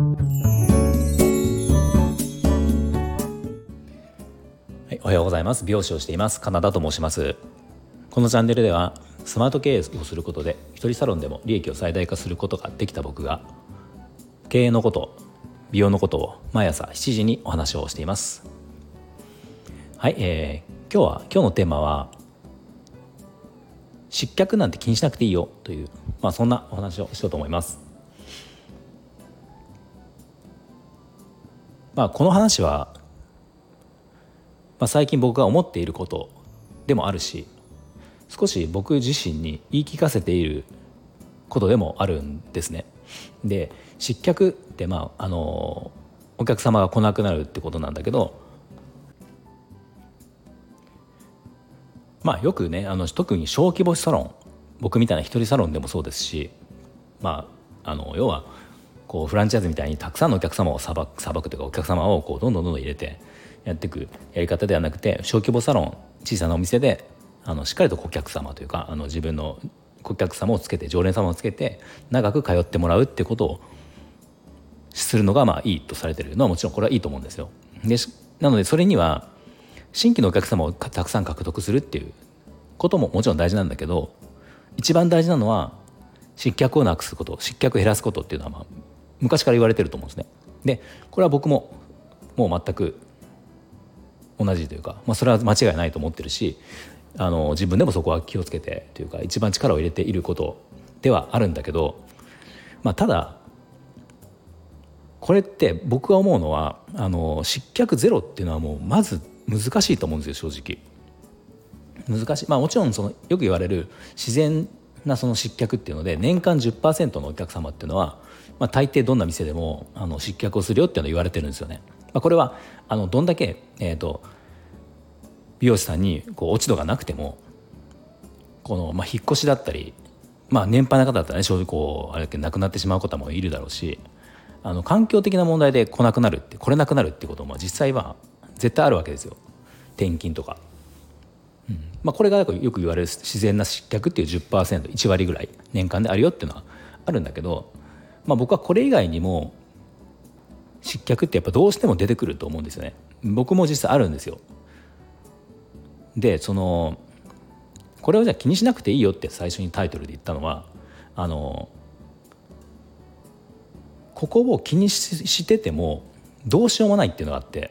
はい、おはようございます。美容師をしています。カナダと申します。このチャンネルではスマート経営をすることで一人サロンでも利益を最大化することができた僕が経営のこと美容のことを毎朝7時にお話をしています。はい、えー、今日は今日のテーマは失脚なんて気にしなくていいよという、まあ、そんなお話をしようと思います。まあ、この話は、まあ、最近僕が思っていることでもあるし少し僕自身に言い聞かせていることでもあるんですね。で失脚ってまああのお客様が来なくなるってことなんだけどまあよくねあの特に小規模サロン僕みたいな一人サロンでもそうですしまああの要はこうフランチャイズみたいにたくさんのお客様をさばくというかお客様をこうどんどんどんどん入れてやっていくやり方ではなくて小規模サロン小さなお店であのしっかりと顧客様というかあの自分の顧客様をつけて常連様をつけて長く通ってもらうってことをするのがまあいいとされてるのはもちろんこれはいいと思うんですよ。でなのでそれには新規のお客様をたくさん獲得するっていうことももちろん大事なんだけど一番大事なのは失脚をなくすこと失脚を減らすことっていうのは、まあ、昔から言われてると思うんですね。でこれは僕ももう全く同じというか、まあ、それは間違いないと思ってるしあの自分でもそこは気をつけてというか一番力を入れていることではあるんだけど、まあ、ただこれって僕が思うのはあの失脚ゼロっていうのはもうまず難しいと思うんですよ正直。難しいまあもちろんそのよく言われる自然なその失脚っていうので年間10%のお客様っていうのは、まあ、大抵どんな店でもあの失脚をするよっていうの言われてるんですよね。まあ、これはあのどんだけ、えーと、美容師さんにこう落ち度がなくてもこの、まあ、引っ越しだったり、まあ、年配な方だったらね正直こうあれだけ亡くなってしまう方もいるだろうしあの環境的な問題で来なくなるって来れなくなるってことも実際は絶対あるわけですよ転勤とか。うんまあ、これがよく言われる自然な失脚っていう 10%1 割ぐらい年間であるよっていうのはあるんだけど、まあ、僕はこれ以外にも失脚ってやっぱどうしても出てくると思うんですよね。僕も実際あるんですよ。でそのこれをじゃあ気にしなくていいよって最初にタイトルで言ったのはあのここを気にしててもどうしようもないっていうのがあって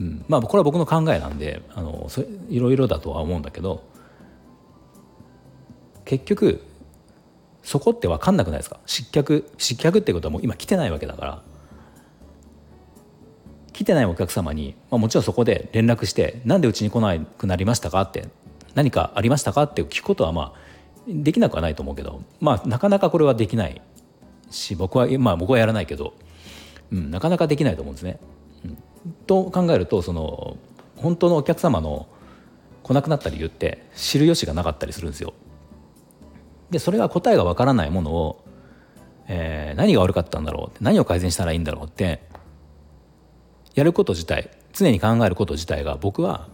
うん、まあこれは僕の考えなんであのそいろいろだとは思うんだけど結局そこって分かんなくないですか？失脚失脚ってことはもう今来てないわけだから来てないお客様に、まあ、もちろんそこで連絡して「なんでうちに来なくなりましたか?」って「何かありましたか?」って聞くことはまあできなくはないと思うけどまあなかなかこれはできないし僕はまあ僕はやらないけど、うん、なかなかできないと思うんですね。と考えるとその本当のお客様の来なくなった理由って知る由がなかったりするんですよ。でそれは答えがわからないものを、えー、何が悪かったんだろう何を改善したらいいんだろうってやること自体常に考えること自体が僕は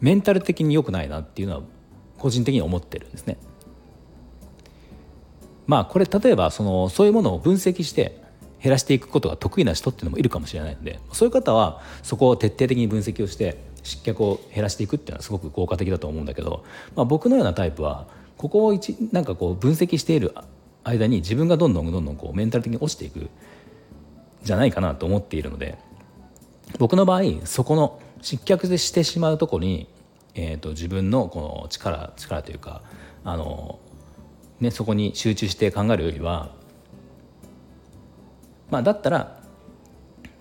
メンタル的に良くないなっていうのは個人的に思ってるんですね。まあこれ例えばそのそういうものを分析して減らしていくことが得意な人っていうのもいるかもしれないのでそういう方はそこを徹底的に分析をして失脚を減らしていくっていうのはすごく効果的だと思うんだけど、まあ、僕のようなタイプはここを一なんかこう分析している間に自分がどんどんどんどんこうメンタル的に落ちていくじゃないかなと思っているので僕の場合そこの失脚でしてしまうとこに、えーと、自分のこの力力というかあの、ね、そこに集中して考えるよりはまあ、だったら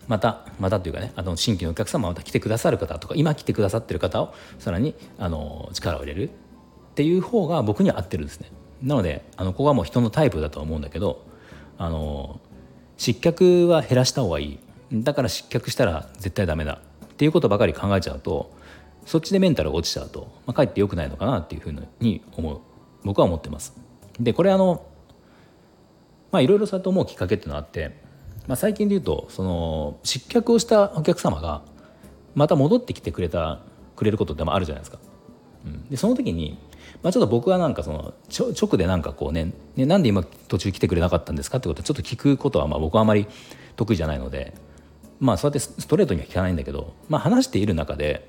またまたというかねあの新規のお客様また来てくださる方とか今来てくださってる方をさらにあの力を入れるっていう方が僕には合ってるんですね。なのであのここはもう人のタイプだとは思うんだけどあの失脚は減らした方がいいだから失脚したら絶対ダメだっていうことばかり考えちゃうとそっちでメンタルが落ちちゃうと、まあ、かえって良くないのかなっていうふうに思う僕は思ってます。でこれあのまあいろいろそうやって思うきっかけっていうのがあってまあ、最近で言うとその失脚をしたお客様がまた戻ってきてくれたくれることでもあるじゃないですか。うん、でその時にまあ、ちょっと僕はなんかその直でなんかこうねねなんで今途中来てくれなかったんですかってことをちょっと聞くことはまあ僕はあまり得意じゃないのでまあそうやってストレートには聞かないんだけど、まあ、話している中で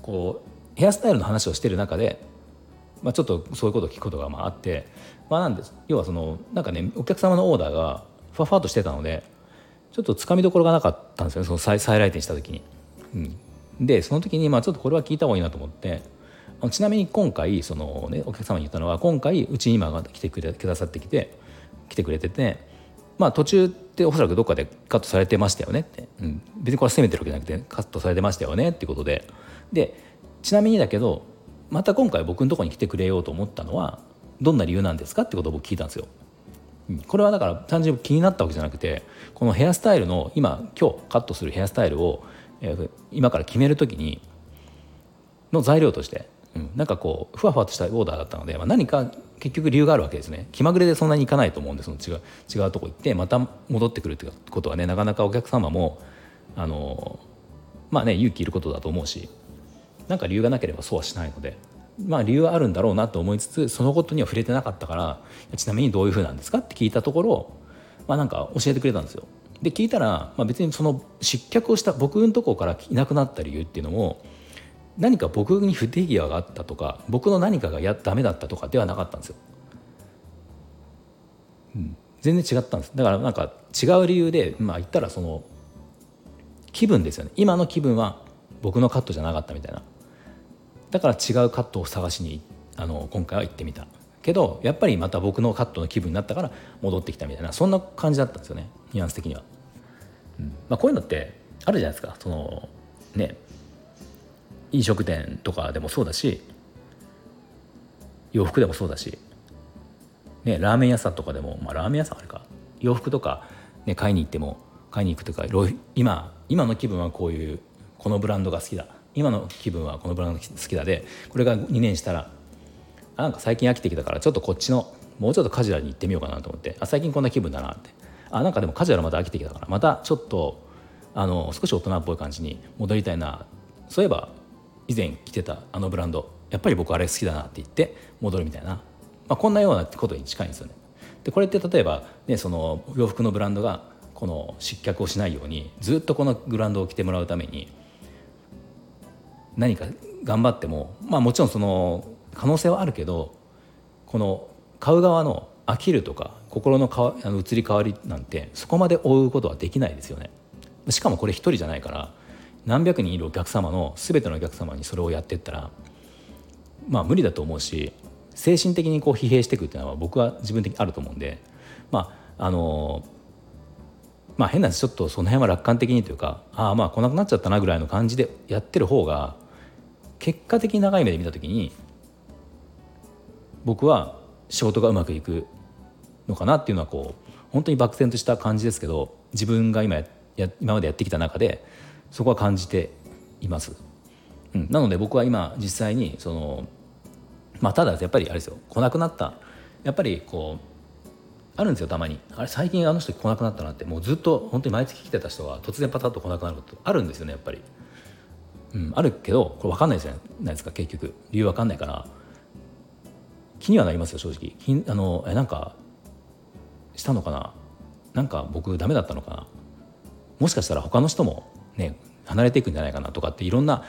こうヘアスタイルの話をしている中で、まあ、ちょっとそういうことを聞くことがまああって、まあ、なんです。要はそのなんかねお客様のオーダーがふわふわとしてたのでちょっとつかみどころがなかったんですよね。その再再来店した時に。うん、でその時にまあちょっとこれは聞いた方がいいなと思って。ちなみに今回その、ね、お客様に言ったのは今回うちに今が来てくれくださってきて来てくれてて、まあ、途中っておそらくどっかでカットされてましたよねって、うん、別にこれは責めてるわけじゃなくてカットされてましたよねっていうことで。でちなみにだけどまた今回僕のところに来てくれようと思ったのはどんな理由なんですかってことを僕聞いたんですよ。これはだから単純に気になったわけじゃなくてこのヘアスタイルの今今日カットするヘアスタイルを今から決める時にの材料として、うん、なんかこうふわふわとしたオーダーだったので、まあ、何か結局理由があるわけですね気まぐれでそんなにいかないと思うんでその違う違うとこ行ってまた戻ってくるってことはねなかなかお客様もあのまあね勇気いることだと思うしなんか理由がなければそうはしないので。まあ理由はあるんだろうなと思いつつそのことには触れてなかったからちなみにどういうふうなんですかって聞いたところまあなんか教えてくれたんですよで聞いたら、まあ、別にその失脚をした僕のとこからいなくなった理由っていうのも何か僕に不手際があったとか僕の何かがやダメだったとかではなかったんですよ。うん、全然違ったんですだからなんか違う理由でまあ言ったらその気分ですよね今の気分は僕のカットじゃなかったみたいなだから違うカットを探しにあの今回は行ってみた。けどやっぱりまた僕のカットの気分になったから戻ってきたみたいなそんな感じだったんですよねニュアンス的には、うん。まあ、こういうのってあるじゃないですか。そのね飲食店とかでもそうだし洋服でもそうだし、ね、ラーメン屋さんとかでも、まあ、ラーメン屋さんあれか。洋服とか、ね、買いに行っても買いに行くとか今今の気分はこういうこのブランドが好きだ。今の気分はこのブランド好きだでこれが2年したらなんか最近飽きてきたからちょっとこっちのもうちょっとカジュアルに行ってみようかなと思ってあ最近こんな気分だなって。あなんかでもカジュアルまた飽きてきたからまたちょっとあの少し大人っぽい感じに戻りたいな。そういえば以前着てたあのブランドやっぱり僕あれ好きだなって言って戻るみたいな、まあ、こんなようなことに近いんですよね。でこれって例えば、ね、その洋服のブランドがこの失脚をしないようにずっとこのブランドを着てもらうために何か頑張ってもまあもちろんその可能性はあるけどこの買う側の飽きるとか心のかあの移り変わりなんてそこまで追うことはできないですよね。しかもこれ一人じゃないから何百人いるお客様の全てのお客様にそれをやってったらまあ無理だと思うし精神的にこう疲弊していくっていうのは僕は自分的にあると思うんでまああのまあ変なちょっとその辺は楽観的にというかああまあ来なくなっちゃったなぐらいの感じでやってる方が結果的に長い目で見た時に僕は仕事がうまくいくのかなっていうのはこう本当に漠然とした感じですけど自分が今や今までやってきた中でそこは感じています。うん、なので僕は今実際にそのまあただやっぱりあれですよ。来なくなった。やっぱりこうあるんですよたまに。あれ最近あの人来なくなったなって。もうずっと本当に毎月来てた人が突然パタッと来なくなることあるんですよねやっぱり、うん、あるけどこれ分かんないじゃないですか結局。理由分かんないから。気にはなりますよ正直。あのえなんかしたのかな？なんか僕ダメだったのかな？もしかしたら他の人もね離れていくんじゃないかな？とかっていろんな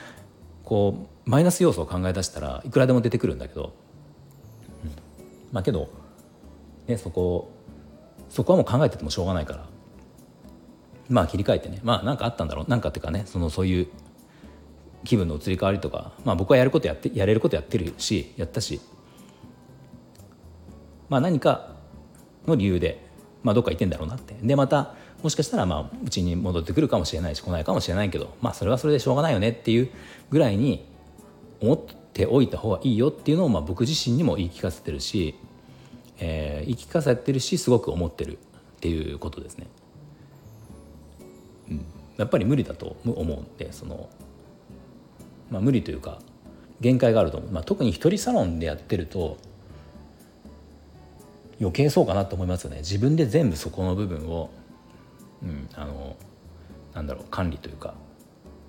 こうマイナス要素を考え出したらいくらでも出てくるんだけど、うん、まあけど、ね、そこそこはもう考えててもしょうがないから。まあ切り替えてね。まあ何かあったんだろう。何かっていうかねそのそういう気分の移り変わりとか、まあ、僕はやることやってやれることやってるしやったし。まあ、何かの理由で、まあ、どっか行ってんだろうなって。でまたもしかしたらまあうちに戻ってくるかもしれないし来ないかもしれないけど、まあ、それはそれでしょうがないよねっていうぐらいに思っておいた方がいいよっていうのをまあ僕自身にも言い聞かせてるし、えー、言い聞かせてるしすごく思ってるっていうことですね。うん、やっぱり無理だと思うんでその、まあ、無理というか限界があると思う、まあ、特に一人サロンでやってると余計そうかなと思いますよね。自分で全部そこの部分を、うん、あのなんだろう管理というか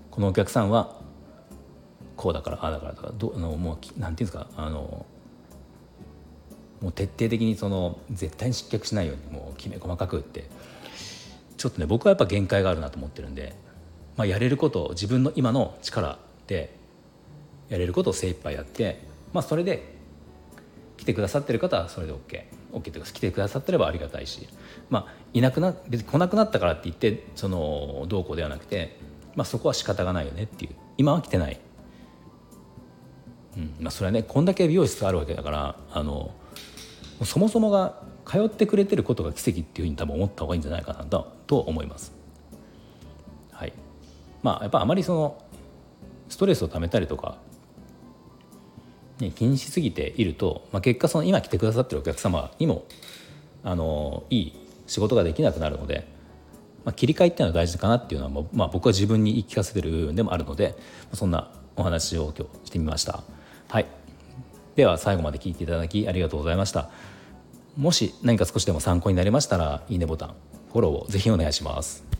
このお客さんはこうだからああだからとかどあのもうなんていうんですかあのもう徹底的にその絶対に失脚しないようにもうきめ細かくってちょっとね僕はやっぱ限界があるなと思ってるんで、まあ、やれることを自分の今の力でやれることを精一杯やって、まあ、それで来てくださってる方はそれで OK。OK というか来てくださってればありがたいし、まあ、いなくな別に来なくなったからって言ってそのどうこうではなくて、まあ、そこは仕方がないよねっていう今は来てない、うんまあ、それはねこんだけ美容室があるわけだからあのそもそもが通ってくれてることが奇跡っていうふうに多分思った方がいいんじゃないかなとと思います。はい、まあやっぱあまりそのストレスをためたりとか、ね、気にしすぎていると、まあ、結果その今来てくださってるお客様にもあのいい仕事ができなくなるので、まあ、切り替えっていうのは大事かなっていうのは、まあ、僕は自分に言い聞かせてる部分でもあるのでそんなお話を今日してみました。はいでは最後まで聞いていただきありがとうございました。もし何か少しでも参考になりましたらいいねボタンフォローをぜひお願いします。